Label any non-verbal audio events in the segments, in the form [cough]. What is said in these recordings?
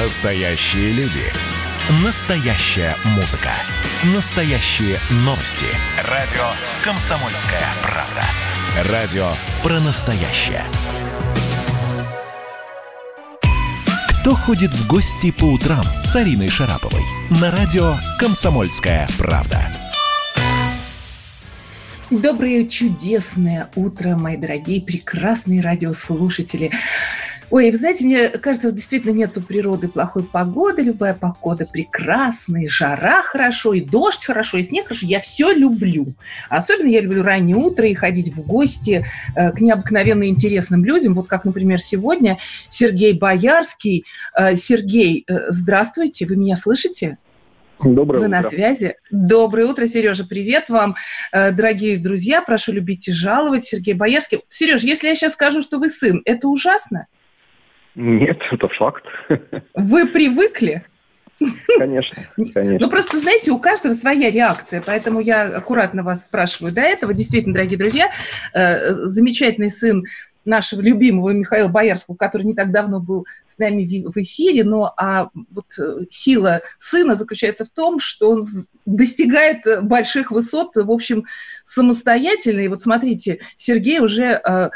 Настоящие люди. Настоящая музыка. Настоящие новости. Радио «Комсомольская правда». Радио про настоящее. Кто ходит в гости по утрам с Ариной Шараповой? На радио «Комсомольская правда». Доброе чудесное утро, мои дорогие, прекрасные радиослушатели. Ой, вы знаете, мне кажется, действительно нету природы плохой погоды, любая погода прекрасная, и жара хорошо, и дождь хорошо, и снег хорошо. Я все люблю. Особенно я люблю раннее утро и ходить в гости э, к необыкновенно интересным людям. Вот как, например, сегодня Сергей Боярский. Э, Сергей, э, здравствуйте, вы меня слышите? Доброе Вы утро. на связи. Доброе утро, Сережа. Привет вам, э, дорогие друзья. Прошу любить и жаловать. Сергей Боярский. Сереж, если я сейчас скажу, что вы сын, это ужасно? Нет, это факт. Вы привыкли? Конечно, конечно. Ну, просто, знаете, у каждого своя реакция, поэтому я аккуратно вас спрашиваю до этого. Действительно, дорогие друзья, э, замечательный сын нашего любимого Михаила Боярского, который не так давно был с нами в эфире, но а вот э, сила сына заключается в том, что он достигает больших высот, в общем, самостоятельно. И вот смотрите, Сергей уже э,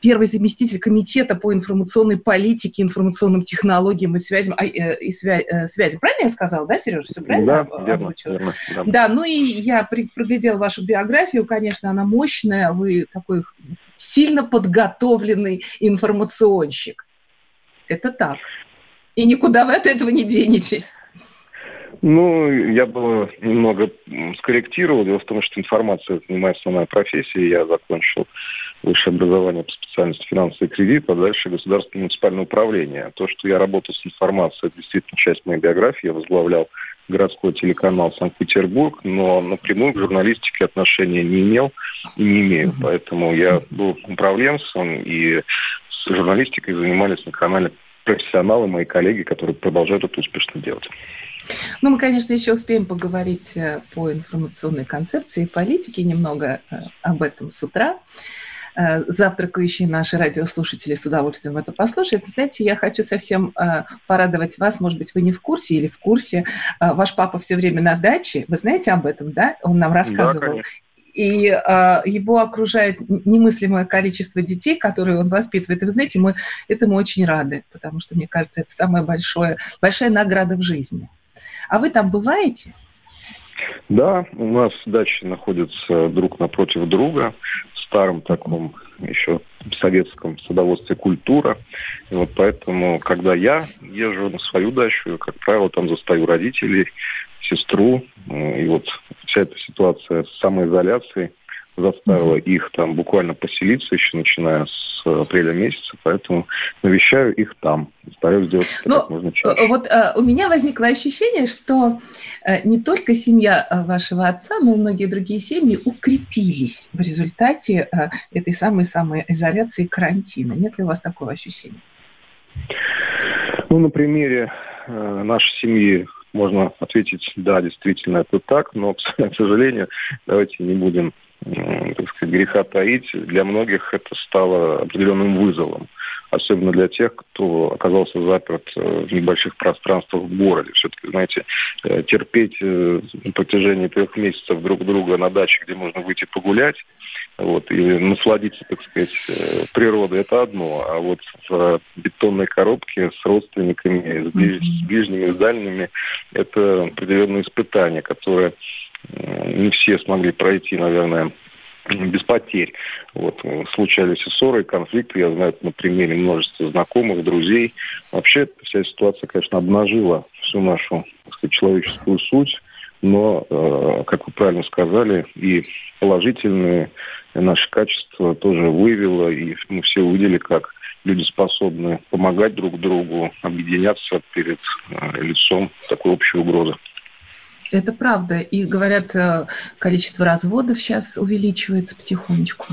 первый заместитель комитета по информационной политике, информационным технологиям и связям. А, э, и свя, э, связям. Правильно я сказала, да, Сережа? Все правильно да, озвучила? Верно, да. да, ну и я проглядела вашу биографию, конечно, она мощная, вы такой сильно подготовленный информационщик. Это так. И никуда вы от этого не денетесь. Ну, я бы немного скорректировал. Дело в том, что информация – это не моя основная профессия. Я закончил высшее образование по специальности финансовый кредит, а дальше государственное муниципальное управление. То, что я работал с информацией, это действительно часть моей биографии. Я возглавлял городской телеканал Санкт-Петербург, но напрямую к журналистике отношения не имел и не имею. Поэтому я был управленцем, и с журналистикой занимались на канале профессионалы, мои коллеги, которые продолжают это успешно делать. Ну, мы, конечно, еще успеем поговорить по информационной концепции и политике немного об этом с утра завтракающие наши радиослушатели с удовольствием это послушают. Но, знаете, я хочу совсем э, порадовать вас, может быть, вы не в курсе или в курсе. Э, ваш папа все время на даче. Вы знаете об этом, да? Он нам рассказывал. Да, и э, его окружает немыслимое количество детей, которые он воспитывает. И вы знаете, мы этому очень рады, потому что, мне кажется, это самая большая, большая награда в жизни. А вы там бываете? Да, у нас дачи находятся друг напротив друга в старом таком еще советском садоводстве культура. И вот поэтому, когда я езжу на свою дачу, как правило, там застаю родителей, сестру. И вот вся эта ситуация с самоизоляцией заставила их там буквально поселиться еще начиная с апреля месяца, поэтому навещаю их там. Стараюсь сделать это Но как можно чаще. Вот э, у меня возникло ощущение, что э, не только семья вашего отца, но и многие другие семьи укрепились в результате э, этой самой-самой изоляции карантина. Нет ли у вас такого ощущения? Ну, на примере э, нашей семьи можно ответить, да, действительно это так, но, [laughs] к сожалению, давайте не будем так сказать, греха таить, для многих это стало определенным вызовом. Особенно для тех, кто оказался заперт в небольших пространствах в городе. Все-таки, знаете, терпеть на протяжении трех месяцев друг друга на даче, где можно выйти погулять, вот, и насладиться, так сказать, природой, это одно. А вот в бетонной коробке с родственниками, с ближними, с дальними, это определенное испытание, которое не все смогли пройти, наверное, без потерь. Вот. Случались и ссоры, и конфликты. Я знаю на примере множества знакомых, друзей. Вообще, вся ситуация, конечно, обнажила всю нашу сказать, человеческую суть. Но, э, как вы правильно сказали, и положительные наши качества тоже выявила. И мы все увидели, как люди способны помогать друг другу, объединяться перед э, лицом такой общей угрозы. Это правда. И говорят, количество разводов сейчас увеличивается потихонечку.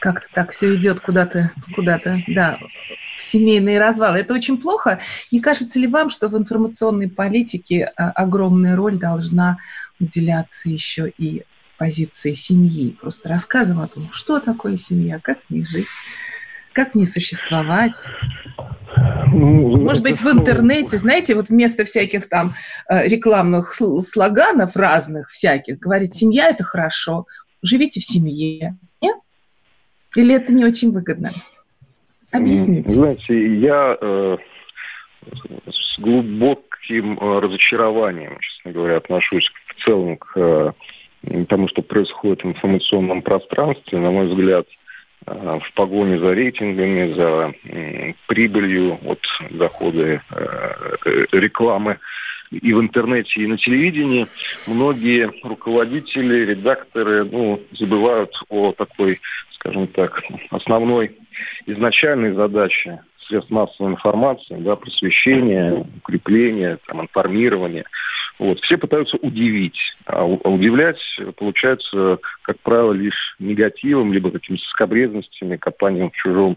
Как-то так все идет куда-то, куда-то, да, семейные развалы. Это очень плохо. Не кажется ли вам, что в информационной политике огромная роль должна уделяться еще и позиции семьи? Просто рассказываем о том, что такое семья, как в ней жить, как в ней существовать. Ну, Может быть, в интернете, знаете, вот вместо всяких там э, рекламных слоганов разных всяких, говорит, семья – это хорошо, живите в семье. Нет? Или это не очень выгодно? Объясните. Знаете, я э, с глубоким э, разочарованием, честно говоря, отношусь в целом к э, тому, что происходит в информационном пространстве. На мой взгляд, э, в погоне за рейтингами, за э, прибылью от дохода э, рекламы и в интернете, и на телевидении, многие руководители, редакторы ну, забывают о такой, скажем так, основной изначальной задаче средств массовой информации, да, просвещения, укрепления, там, информирования. Вот. Все пытаются удивить, а, а удивлять получается, как правило, лишь негативом, либо какими-то скобрезностями, копанием в чужом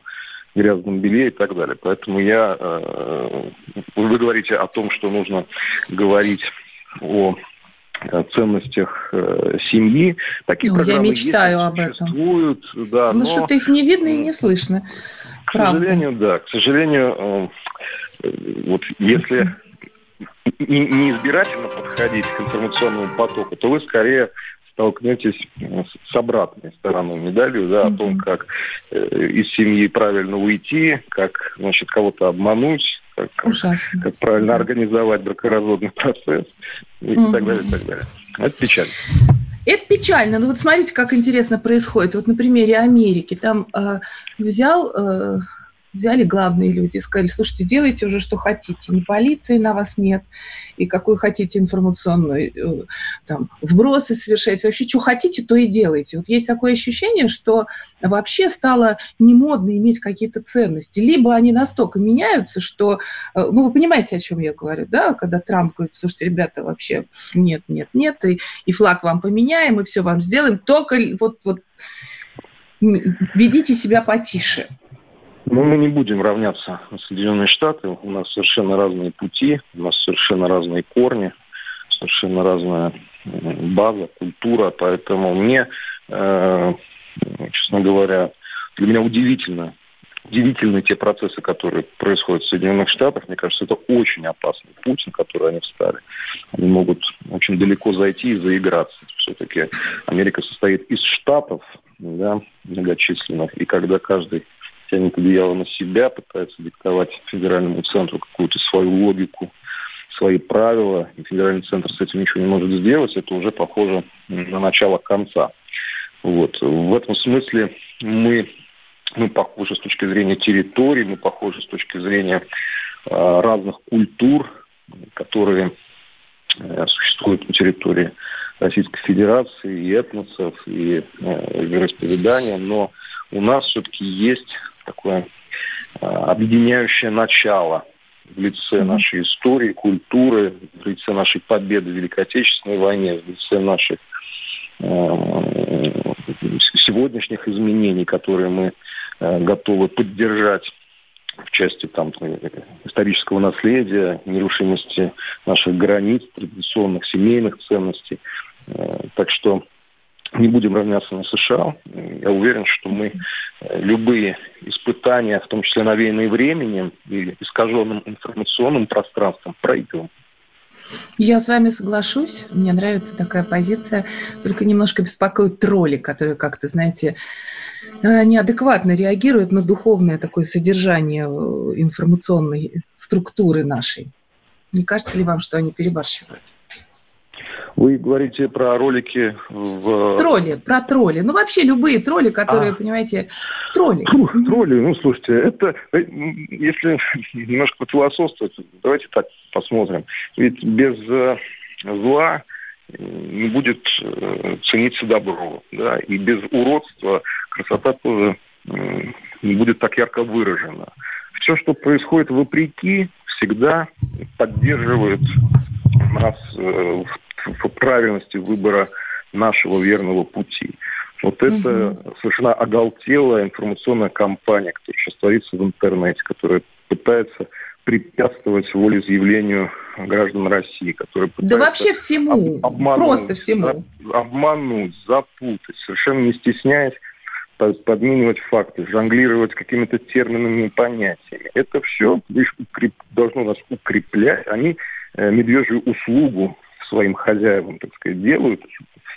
грязном белье и так далее. Поэтому я... Э, вы говорите о том, что нужно говорить о ценностях э, семьи. Такие ну, программы я мечтаю есть, об этом. Существуют, да, ну, но... что-то их не видно и не слышно. К Правда. сожалению, да. К сожалению, э, вот если не, избирательно подходить к информационному потоку, то вы скорее столкнетесь с обратной стороной медали, да, о том, как э, из семьи правильно уйти, как, значит, кого-то обмануть, как, Ужасно. как правильно да. организовать бракоразводный процесс и mm-hmm. так далее, и так далее. Это печально. Это печально. Ну вот смотрите, как интересно происходит. Вот на примере Америки. Там э, взял э, взяли главные люди и сказали, слушайте, делайте уже, что хотите. Ни полиции на вас нет, и какой хотите информационную э, там, вбросы совершать. Вообще, что хотите, то и делайте. Вот есть такое ощущение, что вообще стало не модно иметь какие-то ценности. Либо они настолько меняются, что... Э, ну, вы понимаете, о чем я говорю, да? Когда Трамп говорит, слушайте, ребята, вообще нет, нет, нет, и, и флаг вам поменяем, и все вам сделаем, только вот, вот ведите себя потише. Ну, мы не будем равняться на Соединенные Штаты. У нас совершенно разные пути, у нас совершенно разные корни, совершенно разная база, культура. Поэтому мне, э, честно говоря, для меня удивительно, удивительны те процессы, которые происходят в Соединенных Штатах. Мне кажется, это очень опасный путь, на который они встали. Они могут очень далеко зайти и заиграться. Все-таки Америка состоит из штатов, да, многочисленных, и когда каждый тянет одеяло на себя, пытается диктовать федеральному центру какую-то свою логику, свои правила, и федеральный центр с этим ничего не может сделать, это уже похоже на начало конца. Вот. В этом смысле мы, мы похожи с точки зрения территории, мы похожи с точки зрения э, разных культур, которые э, существуют на территории Российской Федерации, и этносов, и э, вероисповедания, но у нас все-таки есть такое а, объединяющее начало в лице нашей истории, культуры, в лице нашей победы в Великой Отечественной войне, в лице наших э, сегодняшних изменений, которые мы э, готовы поддержать в части там, исторического наследия, нерушимости наших границ, традиционных семейных ценностей. Так что не будем равняться на США. Я уверен, что мы э, любые испытания, в том числе навеянные временем и искаженным информационным пространством, пройдем. Я с вами соглашусь. Мне нравится такая позиция. Только немножко беспокоят тролли, которые как-то, знаете, э, неадекватно реагируют на духовное такое содержание э, информационной структуры нашей. Не кажется ли вам, что они перебарщивают? Вы говорите про ролики в... Тролли, про тролли. Ну, вообще любые тролли, которые, а. понимаете, тролли. Фу, тролли, ну, слушайте, это, э, если [laughs] немножко пофилософствовать, давайте так посмотрим. Ведь без э, зла не будет э, цениться добро, да, и без уродства красота тоже не будет так ярко выражена. Все, что происходит вопреки, всегда поддерживает нас в в правильности выбора нашего верного пути. Вот это угу. совершенно оголтелая информационная кампания, которая сейчас творится в интернете, которая пытается препятствовать волеизъявлению граждан России, которые пытаются... Да вообще всему, об, обмануть, просто всему. обмануть, запутать, совершенно не стесняясь подменивать факты, жонглировать какими-то терминами и понятиями. Это все лишь укреп, должно нас укреплять. Они э, медвежью услугу своим хозяевам, так сказать, делают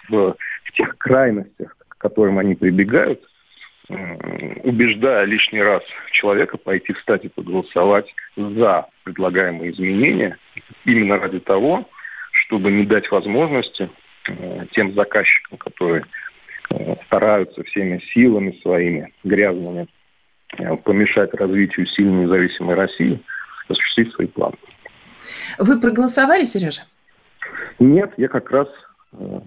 в, в тех крайностях, к которым они прибегают, убеждая лишний раз человека пойти встать и проголосовать за предлагаемые изменения, именно ради того, чтобы не дать возможности э, тем заказчикам, которые э, стараются всеми силами своими грязными э, помешать развитию сильной независимой России, осуществить свои планы. Вы проголосовали, Сережа? Нет, я как раз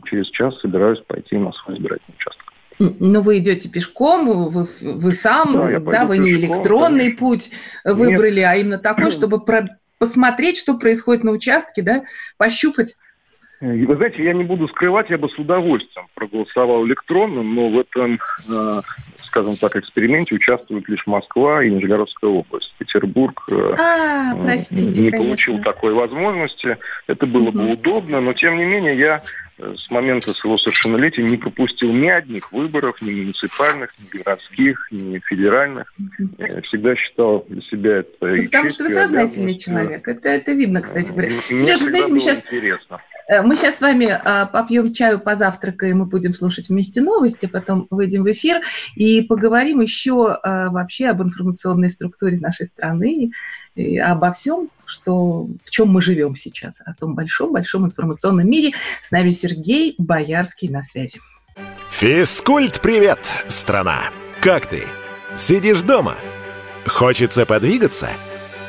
через час собираюсь пойти на свой избирательный участок. Но вы идете пешком, вы, вы сам, да, да вы не электронный конечно. путь выбрали, Нет. а именно такой, [clears throat] чтобы про посмотреть, что происходит на участке, да, пощупать. Вы знаете, я не буду скрывать, я бы с удовольствием проголосовал электронно, но в этом, э, скажем так, эксперименте участвует лишь Москва и Нижегородская область. Петербург э, а, простите, не конечно. получил такой возможности. Это было угу. бы удобно, но тем не менее я э, с момента своего совершеннолетия не пропустил ни одних выборов, ни муниципальных, ни городских, ни федеральных. Я всегда считал для себя это ну, Потому что вы сознательный человек. Это, это видно, кстати говоря. Сережа, знаете, мы сейчас... Интересно. Э, мы сейчас с вами а, попьем чаю, позавтракаем, мы будем слушать вместе новости, потом выйдем в эфир и поговорим еще а, вообще об информационной структуре нашей страны, и обо всем, что, в чем мы живем сейчас, о том большом-большом информационном мире. С нами Сергей Боярский на связи. Физкульт-привет, страна! Как ты? Сидишь дома? Хочется подвигаться –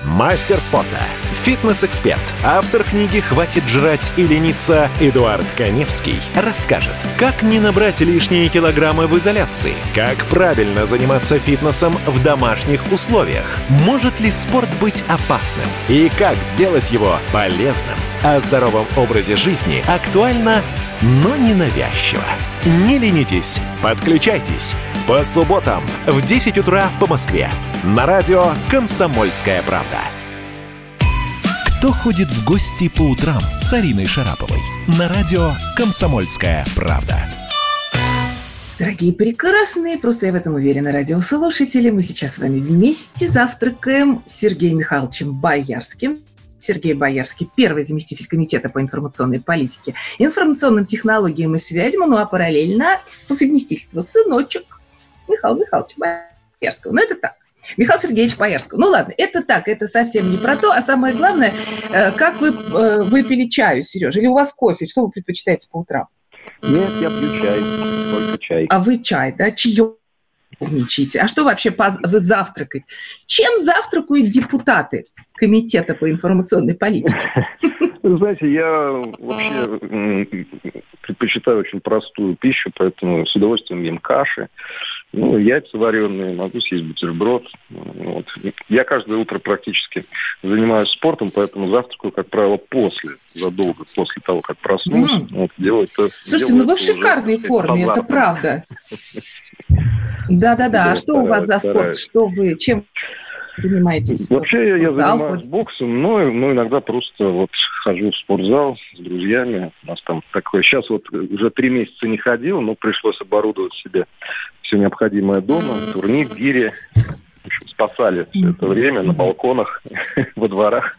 Мастер спорта, фитнес-эксперт, автор книги «Хватит жрать и лениться» Эдуард Коневский расскажет, как не набрать лишние килограммы в изоляции, как правильно заниматься фитнесом в домашних условиях, может ли спорт быть опасным и как сделать его полезным. О здоровом образе жизни актуально, но не навязчиво. Не ленитесь, подключайтесь. По субботам в 10 утра по Москве. На радио «Комсомольская правда». Кто ходит в гости по утрам с Ариной Шараповой? На радио «Комсомольская правда». Дорогие прекрасные, просто я в этом уверена, радиослушатели, мы сейчас с вами вместе завтракаем с Сергеем Михайловичем Боярским, Сергей Боярский, первый заместитель Комитета по информационной политике, информационным технологиям и связям, ну а параллельно по совместительству сыночек Михаила Михайловича Боярского. Но это так. Михаил Сергеевич Боярского. Ну ладно, это так, это совсем не про то. А самое главное, э, как вы э, выпили чаю, Сережа? Или у вас кофе? Что вы предпочитаете по утрам? Нет, я пью чай, только чай. А вы чай, да? Чаевничаете. А что вообще вы завтракаете? Чем завтракают депутаты Комитета по информационной политике? Знаете, я вообще предпочитаю очень простую пищу, поэтому с удовольствием ем каши, ну, яйца вареные, могу съесть бутерброд. Вот. Я каждое утро практически занимаюсь спортом, поэтому завтракаю, как правило, после, задолго после того, как проснусь. Mm. Вот, делаю это, Слушайте, делаю ну вы в шикарной уже, форме, это правда. [laughs] Да-да-да, а что у вас за спорт? Что вы, чем занимаетесь? Вообще я, я занимаюсь боксом, но, но иногда просто вот хожу в спортзал с друзьями. У нас там такое... Сейчас вот уже три месяца не ходил, но пришлось оборудовать себе все необходимое дома. Турник, гири. В общем, спасали все это время на балконах, [laughs] во дворах.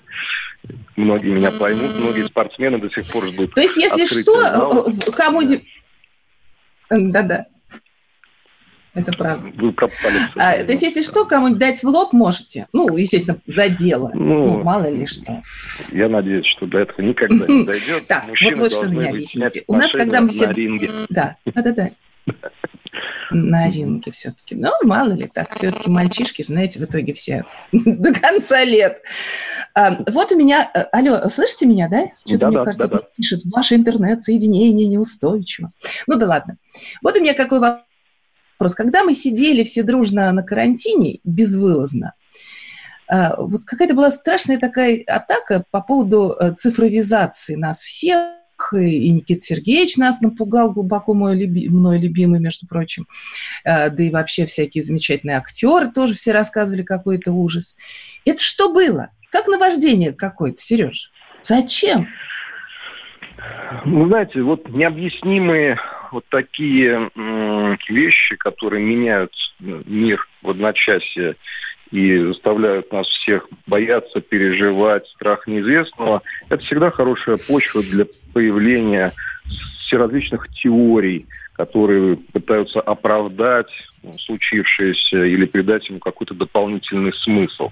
Многие меня поймут, многие спортсмены до сих пор ждут. То есть, если что, кому-нибудь... Да-да. Это правда. Вы пропали. А, то есть, если что, кому-нибудь дать в лоб можете. Ну, естественно, за дело. Ну, ну мало ли что. Я надеюсь, что до этого никогда не дойдет. Так, вот, вот что мне объясните. У нас, когда мы все... На ринге. Да, да-да-да. На ринге все-таки. Ну, мало ли так. Все-таки мальчишки, знаете, в итоге все [laughs] до конца лет. А, вот у меня... Э, алло, слышите меня, да? Что-то, мне кажется, пишет, ваше интернет-соединение неустойчиво. Ну да ладно. Вот у меня какой вопрос вопрос. Когда мы сидели все дружно на карантине, безвылазно, э, вот какая-то была страшная такая атака по поводу э, цифровизации нас всех, и Никита Сергеевич нас напугал глубоко мой люби, мной любимый, между прочим. Э, да и вообще всякие замечательные актеры тоже все рассказывали какой-то ужас. Это что было? Как наваждение какое-то, Сереж? Зачем? Ну, знаете, вот необъяснимые вот такие вещи, которые меняют мир в одночасье и заставляют нас всех бояться, переживать, страх неизвестного, это всегда хорошая почва для появления всеразличных теорий, которые пытаются оправдать случившееся или придать ему какой-то дополнительный смысл.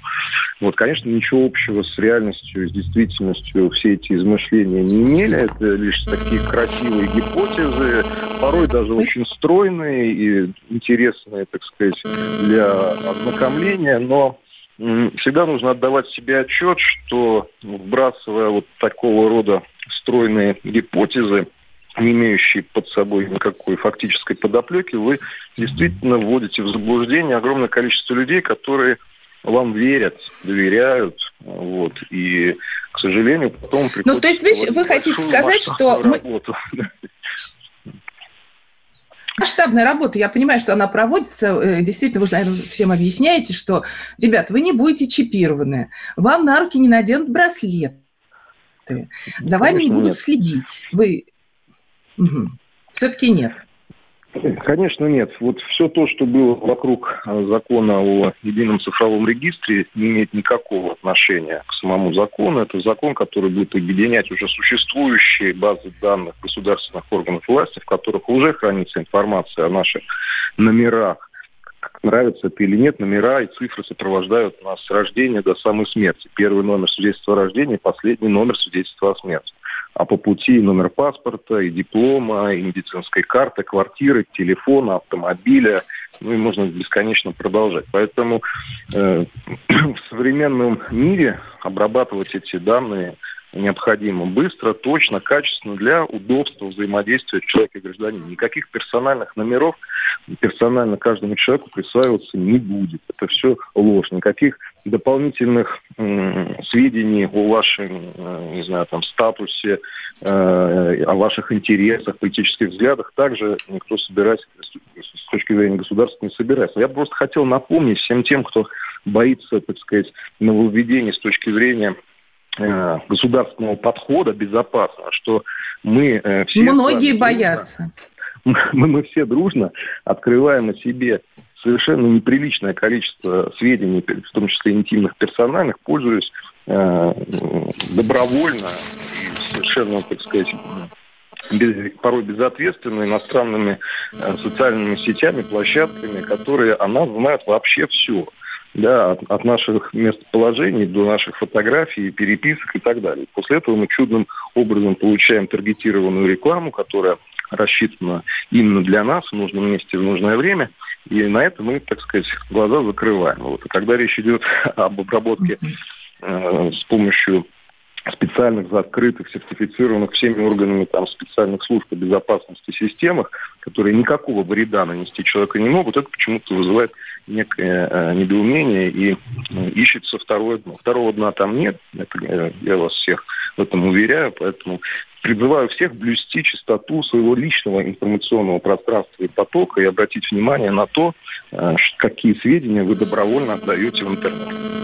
Вот, конечно, ничего общего с реальностью, с действительностью все эти измышления не имели. Это лишь такие красивые гипотезы, порой даже очень стройные и интересные, так сказать, для ознакомления, но всегда нужно отдавать себе отчет, что вбрасывая вот такого рода стройные гипотезы, не имеющие под собой никакой фактической подоплеки, вы действительно вводите в заблуждение огромное количество людей, которые вам верят, доверяют, вот, и, к сожалению, потом приходится... Ну, то есть вы, вы хотите сказать, что... Мы... Масштабная работа, я понимаю, что она проводится, э, действительно, вы, наверное, всем объясняете, что, ребят, вы не будете чипированы, вам на руки не наденут браслет, за вами не будут нет. следить. Вы Угу. Все-таки нет. Конечно, нет. Вот все то, что было вокруг э, закона о едином цифровом регистре, не имеет никакого отношения к самому закону. Это закон, который будет объединять уже существующие базы данных государственных органов власти, в которых уже хранится информация о наших номерах. Как нравится это или нет, номера и цифры сопровождают нас с рождения до самой смерти. Первый номер свидетельства о рождении, последний номер свидетельства о смерти а по пути номер паспорта, и диплома, и медицинской карты, квартиры, телефона, автомобиля, ну и можно бесконечно продолжать. Поэтому э, [clears throat] в современном мире обрабатывать эти данные необходимо быстро, точно, качественно для удобства взаимодействия человека и гражданина. Никаких персональных номеров персонально каждому человеку присваиваться не будет. Это все ложь. Никаких дополнительных э, сведений о вашем, э, не знаю, там, статусе, э, о ваших интересах, политических взглядах также никто собирать с точки зрения государства не собирается. Я просто хотел напомнить всем тем, кто боится, так сказать, нововведений с точки зрения государственного подхода безопасного, что мы э, все... Многие боятся. [laughs] Мы, мы все дружно открываем о себе совершенно неприличное количество сведений, в том числе интимных, персональных, пользуясь э, добровольно и совершенно, так сказать, без, порой безответственно иностранными э, социальными сетями, площадками, которые о нас знают вообще все. Да, от, от наших местоположений до наших фотографий, переписок и так далее. После этого мы чудным образом получаем таргетированную рекламу, которая рассчитана именно для нас в нужном месте в нужное время – и на это мы, так сказать, глаза закрываем. Вот. И когда речь идет [laughs] об обработке э, с помощью специальных, закрытых, сертифицированных всеми органами там, специальных служб по безопасности системах, которые никакого вреда нанести человека не могут, это почему-то вызывает некое э, недоумение и э, ищется второе дно. Второго дна там нет, это, э, я вас всех в этом уверяю, поэтому призываю всех блюсти чистоту своего личного информационного пространства и потока и обратить внимание на то, э, какие сведения вы добровольно отдаете в интернет.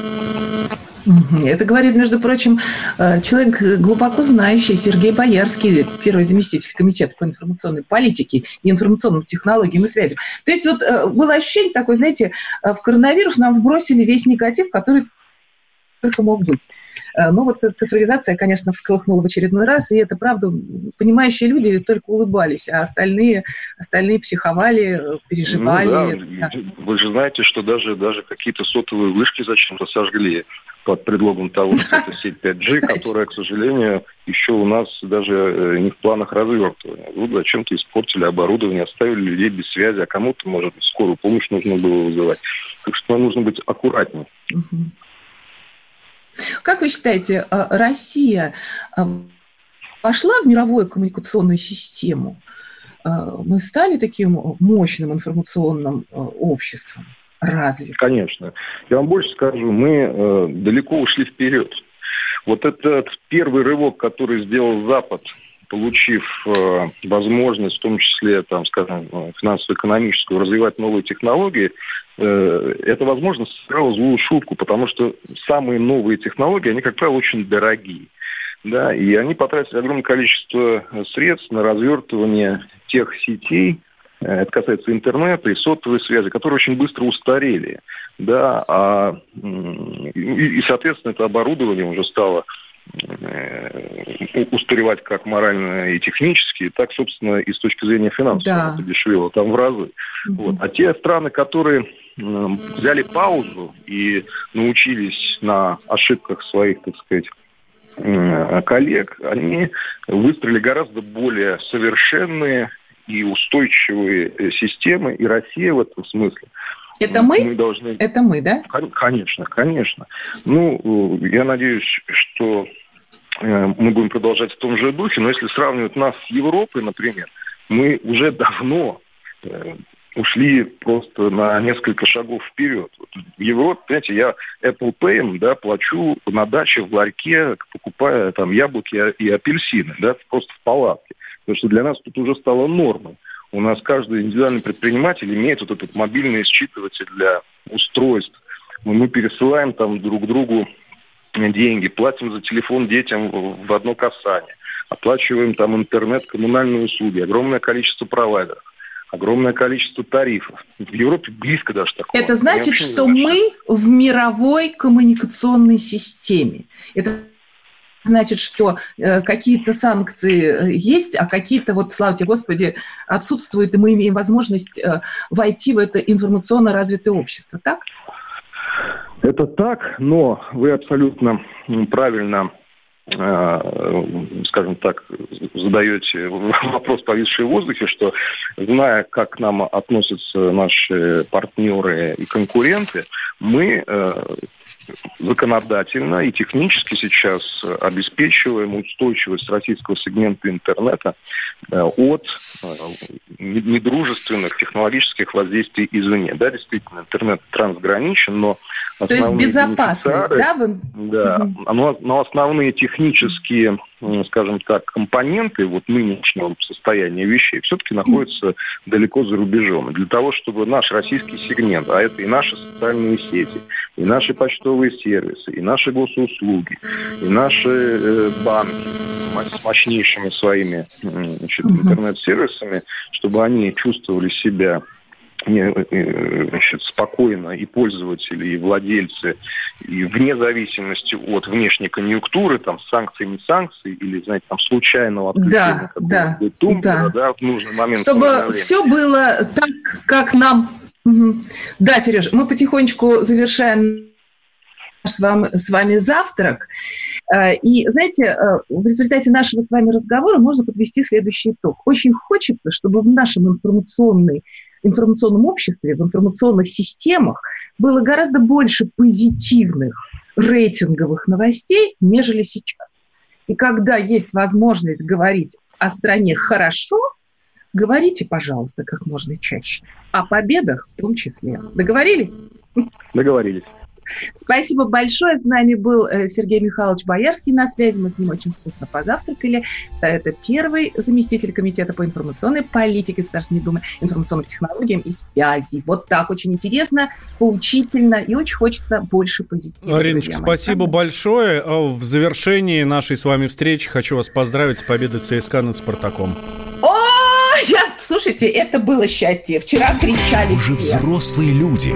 Это говорит, между прочим, э, человек глубоко знающий Сергей Боярский, первый заместитель комитета по информационной политике и информационным технологиям и связям. То есть вот э, было ощущение такое, знаете, в коронавирус нам вбросили весь негатив, который только мог быть. Э, ну вот цифровизация, конечно, всколыхнула в очередной раз, и это правда, понимающие люди только улыбались, а остальные, остальные психовали, переживали. Ну, да. Да. Вы же знаете, что даже, даже какие-то сотовые вышки зачем-то сожгли под предлогом того, что это [laughs] сеть 5G, которая, к сожалению, еще у нас даже э, не в планах развертывания. Вот зачем-то испортили оборудование, оставили людей без связи, а кому-то, может быть, скорую помощь нужно было вызывать. Так что нам нужно быть аккуратнее. Как вы считаете, э, Россия вошла в мировую коммуникационную систему? Э, мы стали таким мощным информационным обществом? Разве? Конечно. Я вам больше скажу, мы э, далеко ушли вперед. Вот этот первый рывок, который сделал Запад, получив э, возможность, в том числе, там, скажем, финансово-экономическую, развивать новые технологии, э, эта возможность сыграла злую шутку, потому что самые новые технологии, они, как правило, очень дорогие. да, и они потратили огромное количество средств на развертывание тех сетей, э, это касается интернета и сотовой связи, которые очень быстро устарели. Да, а, и, соответственно, это оборудование уже стало э, устаревать как морально и технически, так, собственно, и с точки зрения финансов да. это дешевело там в разы. Угу. Вот. А те страны, которые взяли паузу и научились на ошибках своих, так сказать, коллег, они выстроили гораздо более совершенные и устойчивые э, системы, и Россия в этом смысле. Это мы? мы должны... Это мы, да? Конечно, конечно. Ну, я надеюсь, что э, мы будем продолжать в том же духе, но если сравнивать нас с Европой, например, мы уже давно э, ушли просто на несколько шагов вперед. В Европе, понимаете, я Apple Pay да, плачу на даче в ларьке, покупая там яблоки и апельсины, да, просто в палатке. Потому что для нас тут уже стало нормой. У нас каждый индивидуальный предприниматель имеет вот этот мобильный считыватель для устройств. Мы пересылаем там друг другу деньги, платим за телефон детям в одно касание, оплачиваем там интернет, коммунальные услуги, огромное количество провайдеров огромное количество тарифов. В Европе близко даже такого. Это значит, что мы в мировой коммуникационной системе. Это значит, что э, какие-то санкции э, есть, а какие-то, вот, слава тебе Господи, отсутствуют, и мы имеем возможность э, войти в это информационно развитое общество, так? Это так, но вы абсолютно правильно скажем так, задаете вопрос, повисший в воздухе, что зная, как к нам относятся наши партнеры и конкуренты, мы э, законодательно и технически сейчас обеспечиваем устойчивость российского сегмента интернета э, от э, недружественных технологических воздействий извне. Да, действительно, интернет трансграничен, но То есть безопасность, да? Да, но, но основные технические скажем так, компоненты вот нынешнего состояния вещей все-таки находятся далеко за рубежом. И для того, чтобы наш российский сегмент, а это и наши социальные сети, и наши почтовые сервисы, и наши госуслуги, и наши э, банки с мощнейшими своими значит, интернет-сервисами, чтобы они чувствовали себя Э, значит, спокойно и пользователи, и владельцы, и вне зависимости от внешней конъюнктуры, там, санкции, не санкции, или, знаете, там, случайного отключения да, да, тумблера, да. да, в нужный момент. Чтобы все было так, как нам... Угу. Да, Сереж, мы потихонечку завершаем с вами, с вами завтрак. Э, и, знаете, э, в результате нашего с вами разговора можно подвести следующий итог. Очень хочется, чтобы в нашем информационной информационном обществе, в информационных системах было гораздо больше позитивных рейтинговых новостей, нежели сейчас. И когда есть возможность говорить о стране хорошо, говорите, пожалуйста, как можно чаще. О победах в том числе. Договорились? Договорились. Спасибо большое. С нами был э, Сергей Михайлович Боярский на связи. Мы с ним очень вкусно позавтракали. Это первый заместитель Комитета по информационной политике Государственной Думы, информационным технологиям и связи. Вот так очень интересно, поучительно и очень хочется больше позитива. Ариночка, спасибо большое. А в завершении нашей с вами встречи хочу вас поздравить с победой ЦСКА над «Спартаком». О, я, слушайте, это было счастье. Вчера кричали Уже все. взрослые люди.